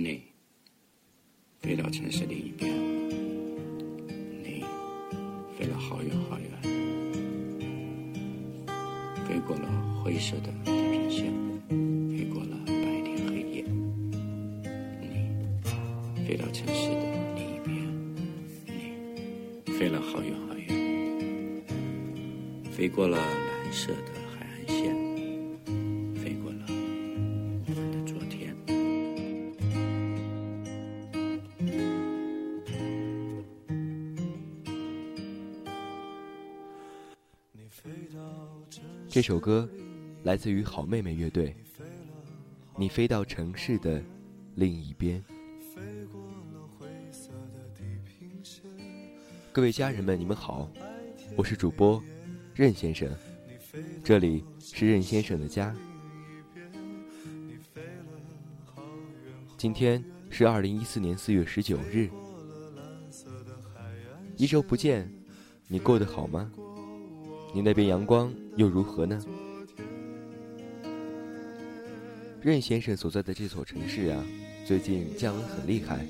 你飞到城市另一边，你飞了好远好远，飞过了灰色的地平线，飞过了白天黑夜。你飞到城市的另一边，你飞了好远好远，飞过了蓝色的这首歌来自于好妹妹乐队。你飞到城市的另一边。各位家人们，你们好，我是主播任先生，这里是任先生的家。今天是二零一四年四月十九日，一周不见，你过得好吗？你那边阳光又如何呢？任先生所在的这所城市啊，最近降温很厉害，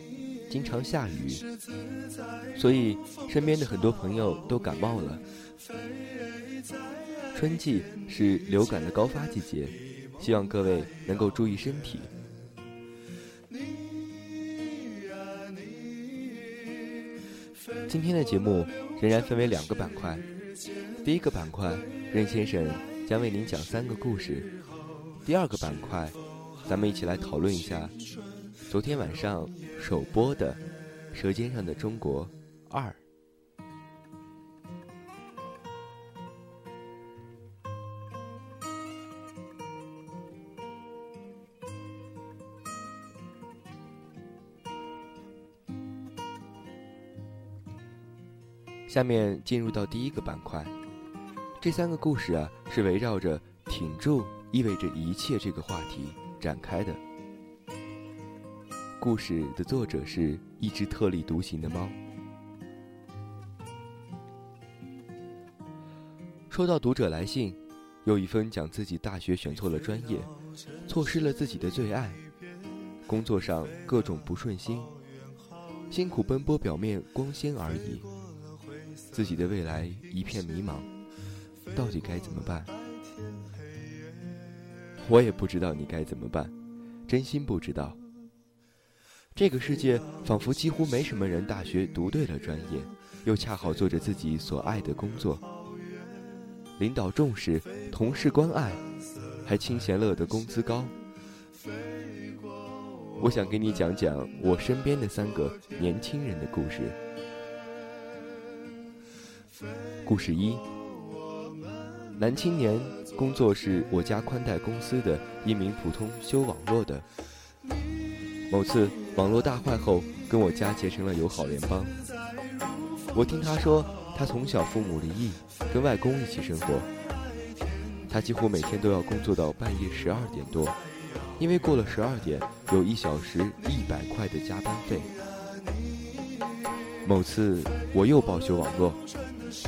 经常下雨，所以身边的很多朋友都感冒了。春季是流感的高发季节，希望各位能够注意身体。今天的节目仍然分为两个板块，第一个板块，任先生将为您讲三个故事；第二个板块，咱们一起来讨论一下昨天晚上首播的《舌尖上的中国二》。下面进入到第一个板块，这三个故事啊是围绕着“挺住意味着一切”这个话题展开的。故事的作者是一只特立独行的猫。收到读者来信，有一封讲自己大学选错了专业，错失了自己的最爱，工作上各种不顺心，辛苦奔波表面光鲜而已。自己的未来一片迷茫，到底该怎么办？我也不知道你该怎么办，真心不知道。这个世界仿佛几乎没什么人大学读对了专业，又恰好做着自己所爱的工作，领导重视，同事关爱，还清闲乐得工资高。我想给你讲讲我身边的三个年轻人的故事。故事一：男青年工作是我家宽带公司的一名普通修网络的。某次网络大坏后，跟我家结成了友好联邦。我听他说，他从小父母离异，跟外公一起生活。他几乎每天都要工作到半夜十二点多，因为过了十二点有一小时一百块的加班费。某次我又报修网络。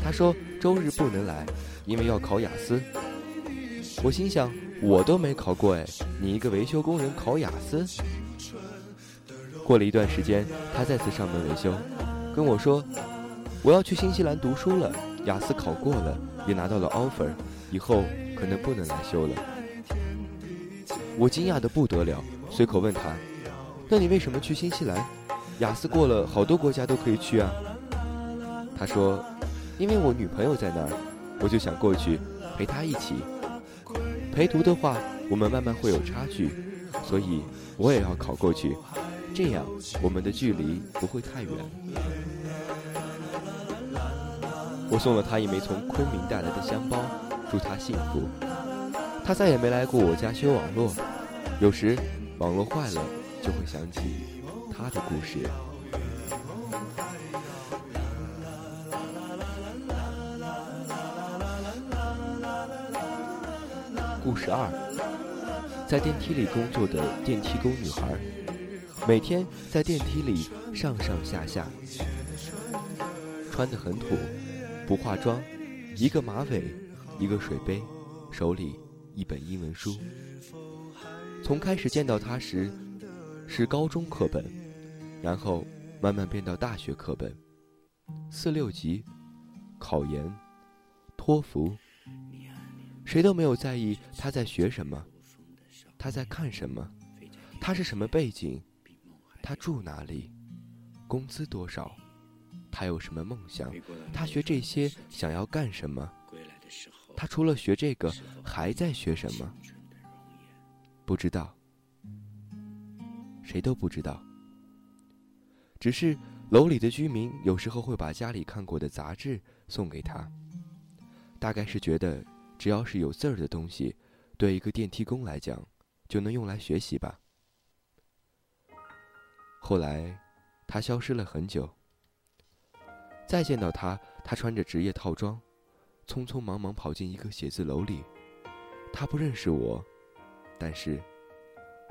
他说周日不能来，因为要考雅思。我心想，我都没考过哎，你一个维修工人考雅思？过了一段时间，他再次上门维修，跟我说我要去新西兰读书了，雅思考过了，也拿到了 offer，以后可能不能来修了。我惊讶的不得了，随口问他：“那你为什么去新西兰？雅思过了，好多国家都可以去啊。”他说。因为我女朋友在那儿，我就想过去陪她一起。陪读的话，我们慢慢会有差距，所以我也要考过去，这样我们的距离不会太远。我送了她一枚从昆明带来的香包，祝她幸福。她再也没来过我家修网络，有时网络坏了，就会想起她的故事。故事二，在电梯里工作的电梯工女孩，每天在电梯里上上下下，穿得很土，不化妆，一个马尾，一个水杯，手里一本英文书。从开始见到她时，是高中课本，然后慢慢变到大学课本，四六级、考研、托福，谁都没有在意他在学什么，他在看什么，他是什么背景，他住哪里，工资多少，他有什么梦想，他学这些想要干什么？他除了学这个，还在学什么？不知道，谁都不知道。只是楼里的居民有时候会把家里看过的杂志送给他，大概是觉得只要是有字儿的东西，对一个电梯工来讲，就能用来学习吧。后来，他消失了很久。再见到他，他穿着职业套装。匆匆忙忙跑进一个写字楼里，他不认识我，但是，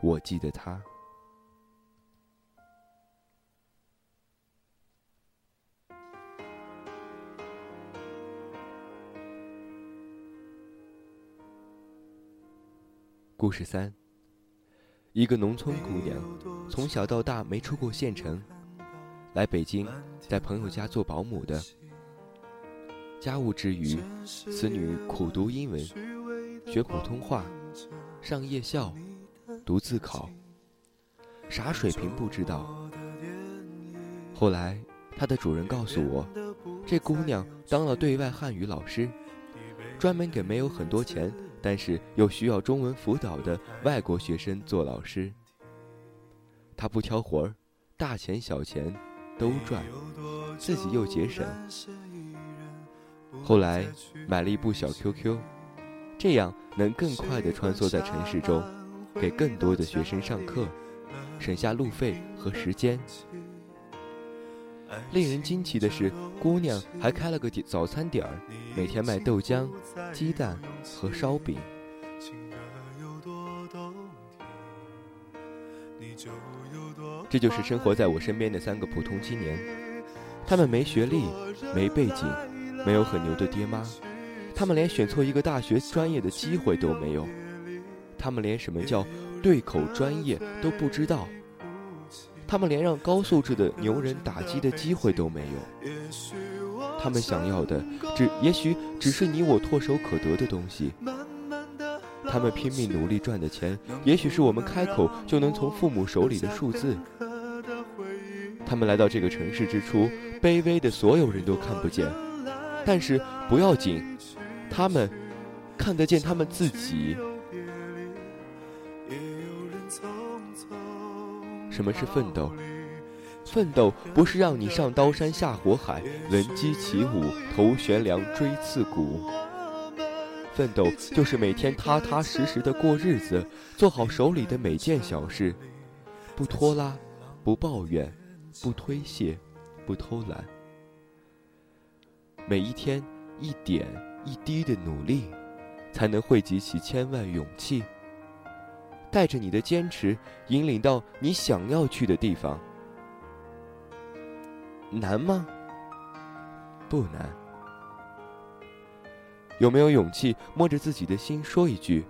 我记得他。故事三：一个农村姑娘，从小到大没出过县城，来北京，在朋友家做保姆的。家务之余，此女苦读英文，学普通话，上夜校，读自考，啥水平不知道。后来，她的主人告诉我，这姑娘当了对外汉语老师，专门给没有很多钱，但是又需要中文辅导的外国学生做老师。他不挑活儿，大钱小钱都赚，自己又节省。后来买了一部小 QQ，这样能更快地穿梭在城市中，给更多的学生上课，省下路费和时间。令人惊奇的是，姑娘还开了个早餐点儿，每天卖豆浆、鸡蛋和烧饼。这就是生活在我身边的三个普通青年，他们没学历，没背景。没有很牛的爹妈，他们连选错一个大学专业的机会都没有，他们连什么叫对口专业都不知道，他们连让高素质的牛人打击的机会都没有，他们想要的只也许只是你我唾手可得的东西，他们拼命努力赚的钱，也许是我们开口就能从父母手里的数字，他们来到这个城市之初，卑微的所有人都看不见。但是不要紧，他们看得见他们自己。什么是奋斗？奋斗不是让你上刀山下火海，闻鸡起舞，头悬梁，锥刺股。奋斗就是每天踏踏实实的过日子，做好手里的每件小事，不拖拉，不抱怨，不推卸，不偷懒。每一天，一点一滴的努力，才能汇集起千万勇气。带着你的坚持，引领到你想要去的地方。难吗？不难。有没有勇气摸着自己的心说一句：“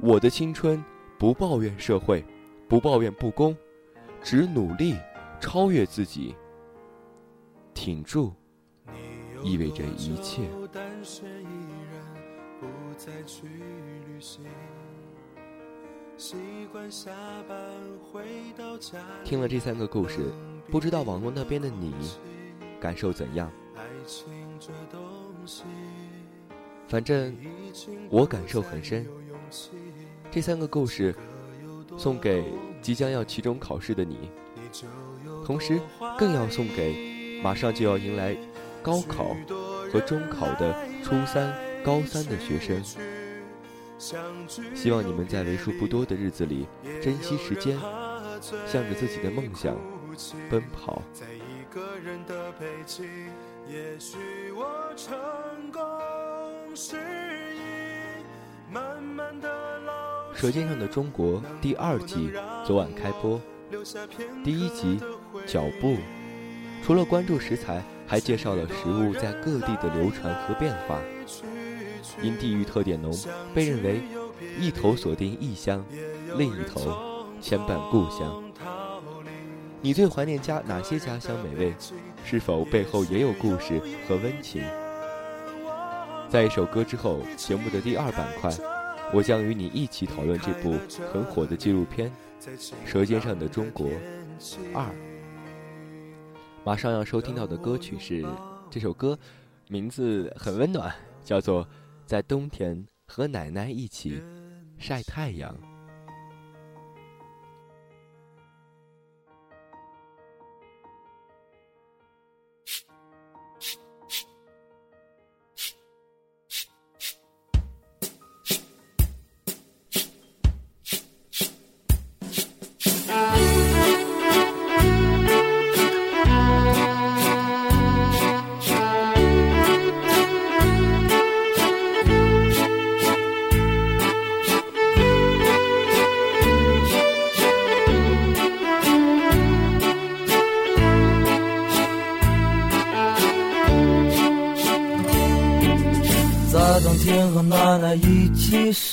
我的青春不抱怨社会，不抱怨不公，只努力超越自己。”挺住。意味着一切。听了这三个故事，不知道网络那边的你感受怎样？反正我感受很深。这三个故事送给即将要期中考试的你，同时更要送给马上就要迎来。高考和中考的初三、高三的学生，希望你们在为数不多的日子里珍惜时间，向着自己的梦想奔跑。《舌尖上的中国》第二季昨晚开播，第一集脚步，除了关注食材。还介绍了食物在各地的流传和变化。因地域特点浓，被认为一头锁定异乡，另一头牵绊故乡。你最怀念家哪些家乡美味？是否背后也有故事和温情？在一首歌之后，节目的第二板块，我将与你一起讨论这部很火的纪录片《舌尖上的中国二》。马上要收听到的歌曲是这首歌，名字很温暖，叫做《在冬天和奶奶一起晒太阳》。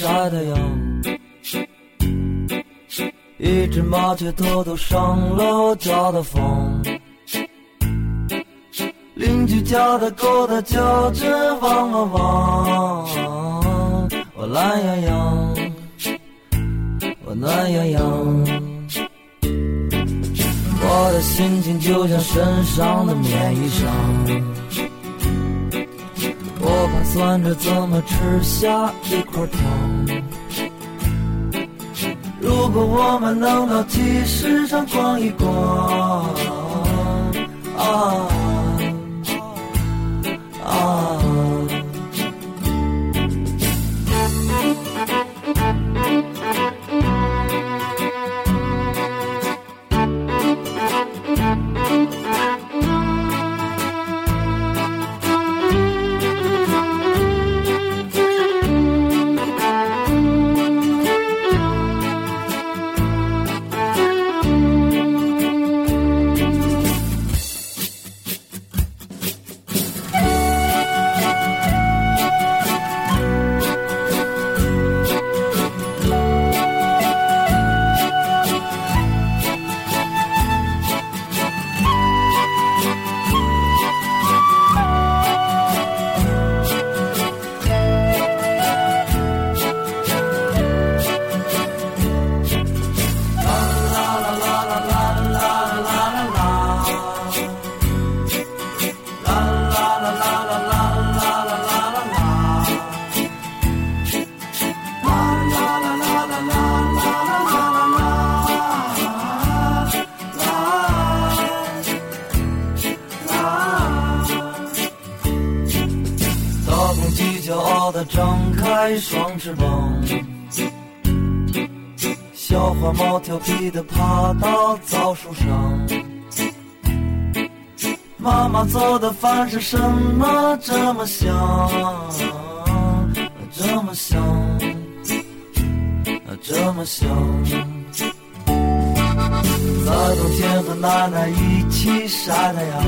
晒太阳，一只麻雀偷偷上了我家的房。邻居家的狗它叫着汪汪汪，我懒洋洋，我暖洋洋，我的心情就像身上的棉衣裳。算着怎么吃下一块糖。如果我们能到集市上逛一逛，双翅膀，小花猫调皮的爬到枣树上。妈妈做的饭是什么这么香，这么香，这么香？在冬天和奶奶一起晒太阳。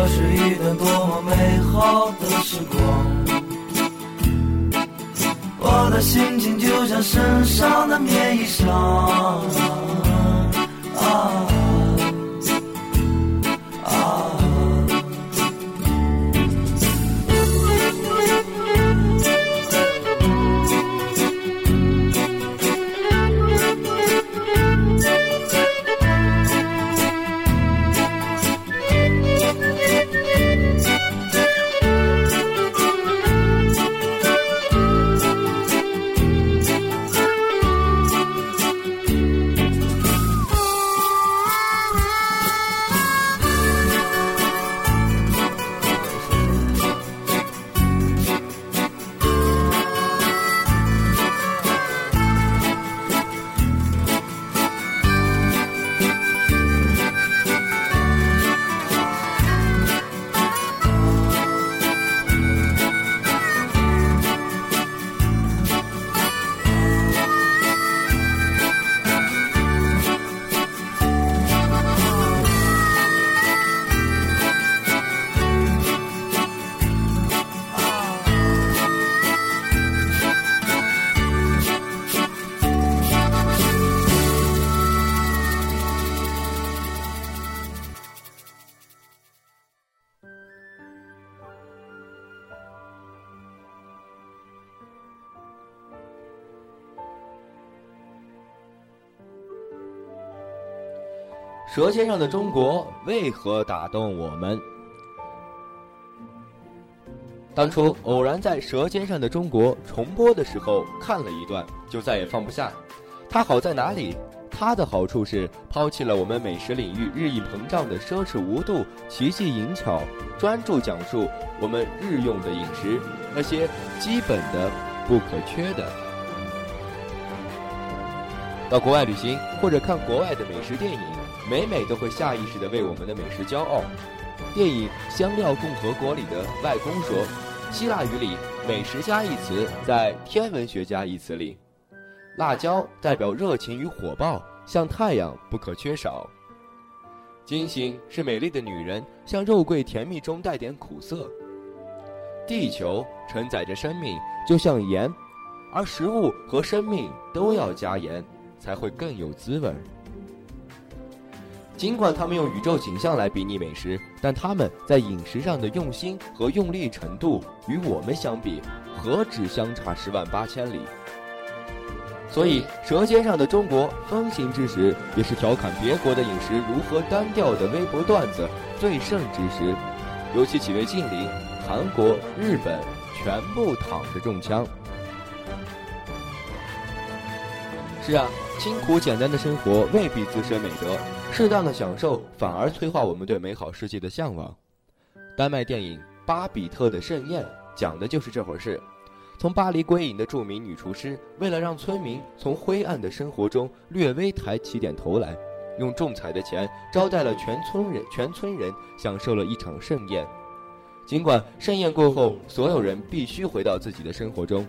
这是一段多么美好的时光，我的心情就像身上的棉衣裳。舌尖上的中国》为何打动我们？当初偶然在《舌尖上的中国》重播的时候看了一段，就再也放不下。它好在哪里？它的好处是抛弃了我们美食领域日益膨胀的奢侈无度、奇技淫巧，专注讲述我们日用的饮食，那些基本的、不可缺的。到国外旅行或者看国外的美食电影。每每都会下意识地为我们的美食骄傲。电影《香料共和国》里的外公说：“希腊语里‘美食家’一词在天文学家一词里，辣椒代表热情与火爆，像太阳不可缺少。金星是美丽的女人，像肉桂甜蜜中带点苦涩。地球承载着生命，就像盐，而食物和生命都要加盐，才会更有滋味。”尽管他们用宇宙景象来比拟美食，但他们在饮食上的用心和用力程度与我们相比，何止相差十万八千里。所以，《舌尖上的中国》风行之时，也是调侃别国的饮食如何单调的微博段子最盛之时。尤其几位近邻，韩国、日本全部躺着中枪。是啊，清苦简单的生活未必自身美德。适当的享受反而催化我们对美好世界的向往。丹麦电影《巴比特的盛宴》讲的就是这回事。从巴黎归隐的著名女厨师，为了让村民从灰暗的生活中略微抬起点头来，用中彩的钱招待了全村人，全村人享受了一场盛宴。尽管盛宴过后，所有人必须回到自己的生活中，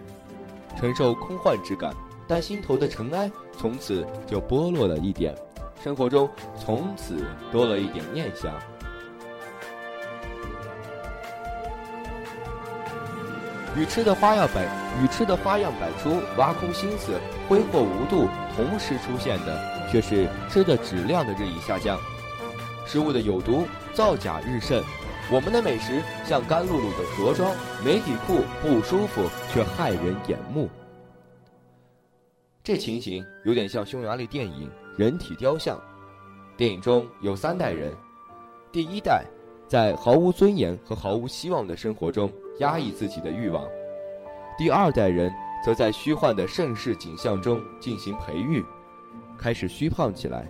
承受空幻之感，但心头的尘埃从此就剥落了一点。生活中从此多了一点念想，与吃的花样百与吃的花样百出，挖空心思挥霍无度，同时出现的却是吃的质量的日益下降，食物的有毒造假日甚，我们的美食像干露露的着装，没底裤不舒服却骇人眼目。这情形有点像匈牙利电影。人体雕像，电影中有三代人，第一代在毫无尊严和毫无希望的生活中压抑自己的欲望，第二代人则在虚幻的盛世景象中进行培育，开始虚胖起来，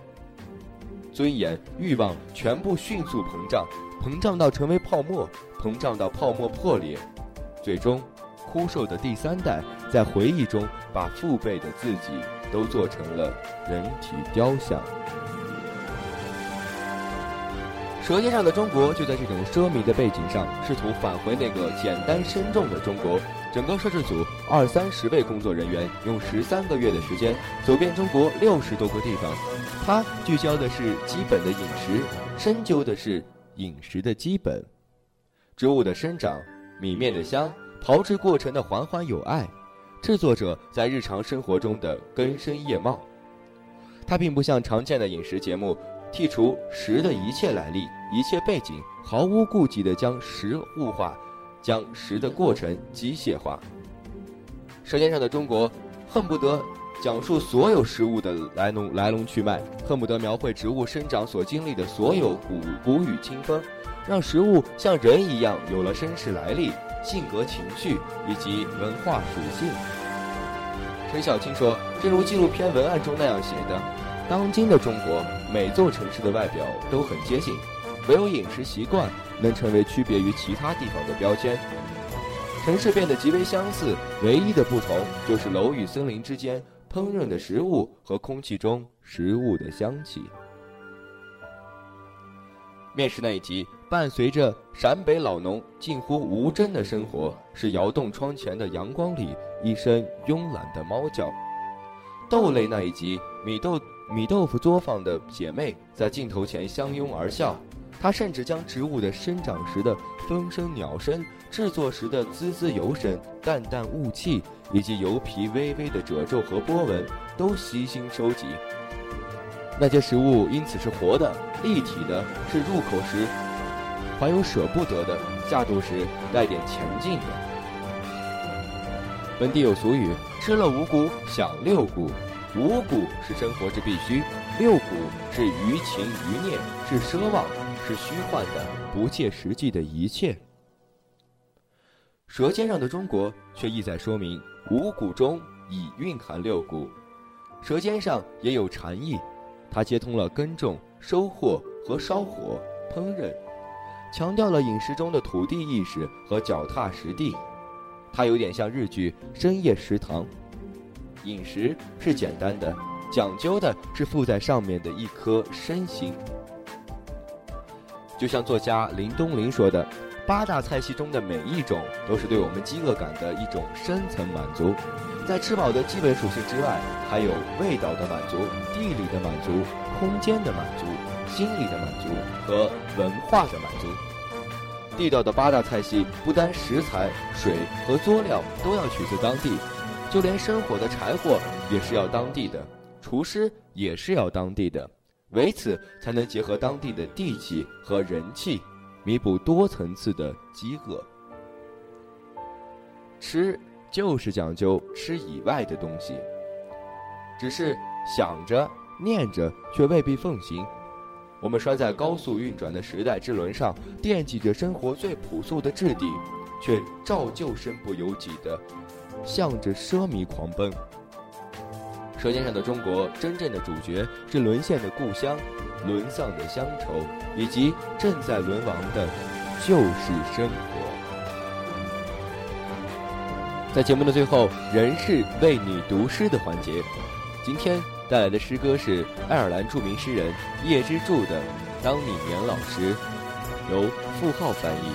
尊严、欲望全部迅速膨胀，膨胀到成为泡沫，膨胀到泡沫破裂，最终。枯瘦的第三代在回忆中把父辈的自己都做成了人体雕像。舌尖上的中国就在这种奢靡的背景上，试图返回那个简单深重的中国。整个摄制组二三十位工作人员用十三个月的时间走遍中国六十多个地方。它聚焦的是基本的饮食，深究的是饮食的基本：植物的生长，米面的香。炮制过程的缓缓有爱，制作者在日常生活中的根深叶茂。它并不像常见的饮食节目，剔除食的一切来历、一切背景，毫无顾忌地将食物化，将食的过程机械化。《舌尖上的中国》恨不得讲述所有食物的来龙来龙去脉，恨不得描绘植物生长所经历的所有谷谷雨清风，让食物像人一样有了身世来历。性格、情绪以及文化属性。陈小青说：“正如纪录片文案中那样写的，当今的中国，每座城市的外表都很接近，唯有饮食习惯能成为区别于其他地方的标签。城市变得极为相似，唯一的不同就是楼与森林之间烹饪的食物和空气中食物的香气。”面试那一集。伴随着陕北老农近乎无真的生活，是窑洞窗前的阳光里一声慵懒的猫叫。豆类那一集，米豆米豆腐作坊的姐妹在镜头前相拥而笑。他甚至将植物的生长时的风声、鸟声，制作时的滋滋油声、淡淡雾气，以及油皮微微的褶皱和波纹，都悉心收集。那些食物因此是活的、立体的，是入口时。怀有舍不得的，下肚时带点前进的。本地有俗语：“吃了五谷，享六谷。”五谷是生活之必须，六谷是余情余念，是奢望，是虚幻的、不切实际的一切。舌尖上的中国却意在说明五谷中已蕴含六谷，舌尖上也有禅意，它接通了耕种、收获和烧火、烹饪，强调了饮食中的土地意识和脚踏实地。它有点像日剧《深夜食堂》。饮食是简单的，讲究的是附在上面的一颗身心。就像作家林东林说的：“八大菜系中的每一种都是对我们饥饿感的一种深层满足，在吃饱的基本属性之外，还有味道的满足、地理的满足、空间的满足、心理的满足和文化的满足。地道的八大菜系，不单食材、水和佐料都要取自当地。”就连生火的柴火也是要当地的，厨师也是要当地的，为此才能结合当地的地气和人气，弥补多层次的饥饿。吃就是讲究吃以外的东西，只是想着念着却未必奉行。我们拴在高速运转的时代之轮上，惦记着生活最朴素的质地，却照旧身不由己的。向着奢靡狂奔。舌尖上的中国，真正的主角是沦陷的故乡、沦丧的乡愁，以及正在沦亡的旧式生活。在节目的最后，仍是为你读诗的环节。今天带来的诗歌是爱尔兰著名诗人叶之助的《当你年老时》，由付浩翻译。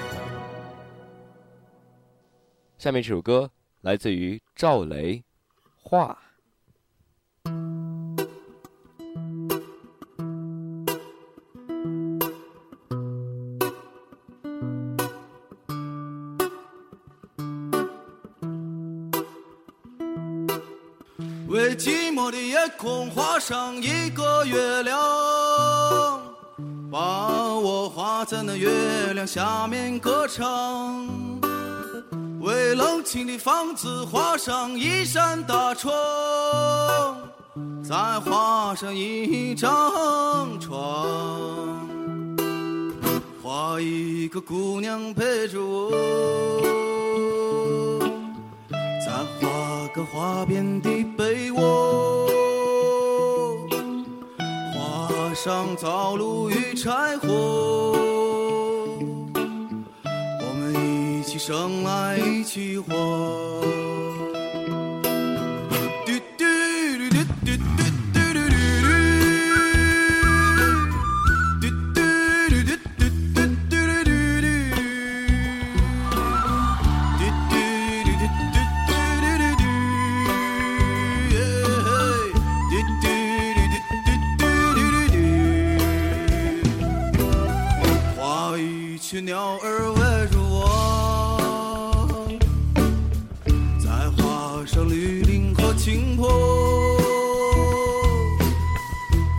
下面这首歌。来自于赵雷，画。空画上一个月亮，把我画在那月亮下面歌唱。为冷清的房子画上一扇大窗，再画上一张床，画一个姑娘陪着我，再画个花边的被窝，上灶炉与柴火。我们一起生来一起活。鸟儿围着我，在画上绿林和青坡，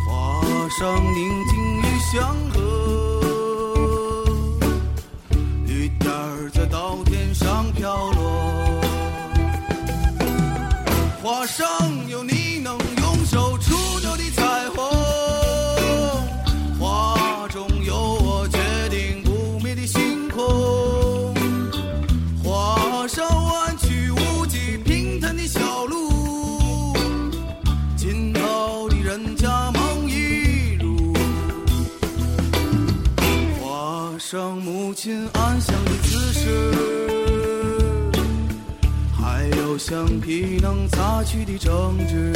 画上宁静与祥和，雨点儿在稻田上飘落，画上。橡皮能擦去的争执，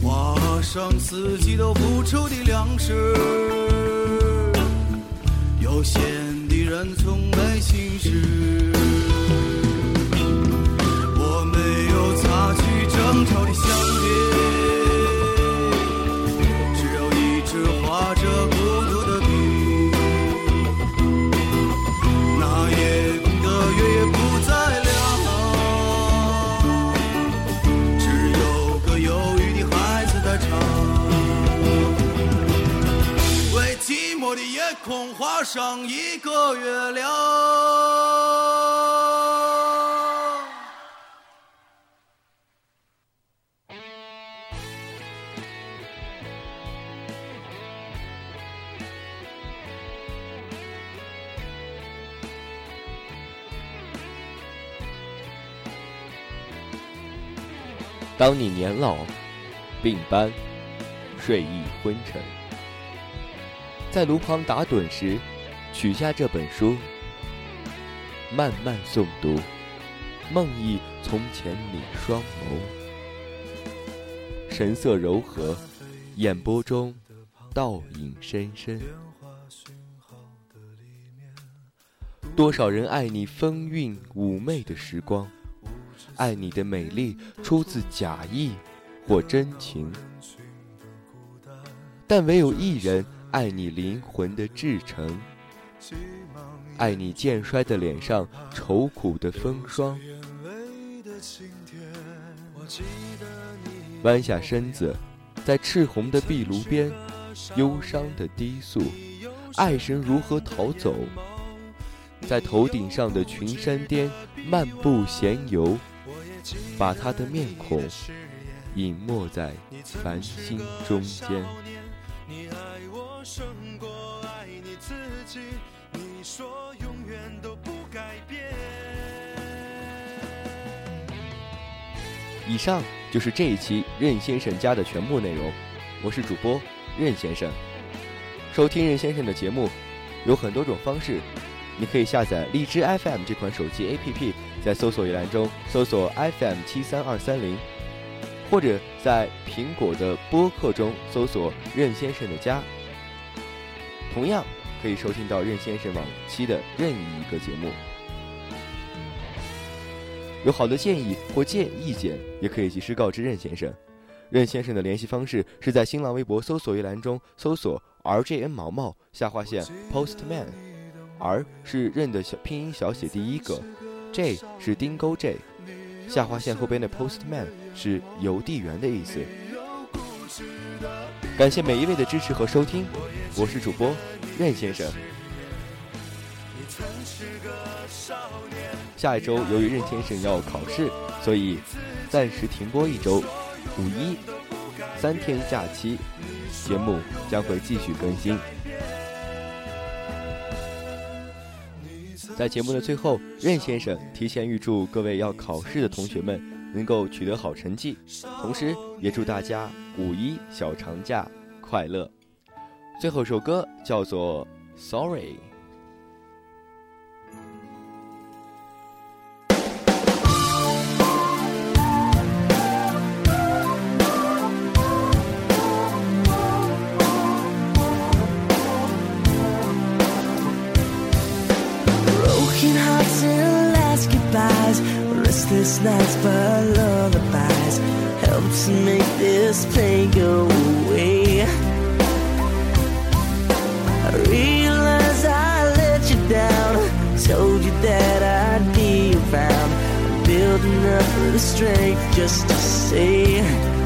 画上四季都付出的粮食。悠闲的人从没心事，画上一个月亮。当你年老，鬓斑，睡意昏沉。在炉旁打盹时，取下这本书，慢慢诵读，梦忆从前你双眸，神色柔和，眼波中倒影深深。多少人爱你风韵妩媚的时光。爱你的美丽出自假意或真情，但唯有一人爱你灵魂的至诚，爱你渐衰的脸上愁苦的风霜。弯下身子，在赤红的壁炉边，忧伤的低诉，爱神如何逃走？在头顶上的群山巅，漫步闲游。把他的面孔隐没在繁星中间。你爱我胜过爱你自己，你说永远都不改变以上就是这一期任先生家的全部内容。我是主播任先生。收听任先生的节目有很多种方式。你可以下载荔枝 FM 这款手机 APP，在搜索一栏中搜索 FM 七三二三零，或者在苹果的播客中搜索任先生的家，同样可以收听到任先生往期的任意一个节目。有好的建议或建意见，也可以及时告知任先生。任先生的联系方式是在新浪微博搜索一栏中搜索 RJN 毛毛下划线 Postman。R 是任的小拼音小写第一个，J 是丁勾 J，下划线后边的 Postman 是邮递员的意思。感谢每一位的支持和收听，我是主播任先生。下一周由于任先生要考试，所以暂时停播一周。五一三天假期，节目将会继续更新。在节目的最后，任先生提前预祝各位要考试的同学们能够取得好成绩，同时也祝大家五一小长假快乐。最后一首歌叫做《Sorry》。Restless nights but lullabies helps make this pain go away. I realize I let you down, told you that I'd be around. Building up the strength just to say.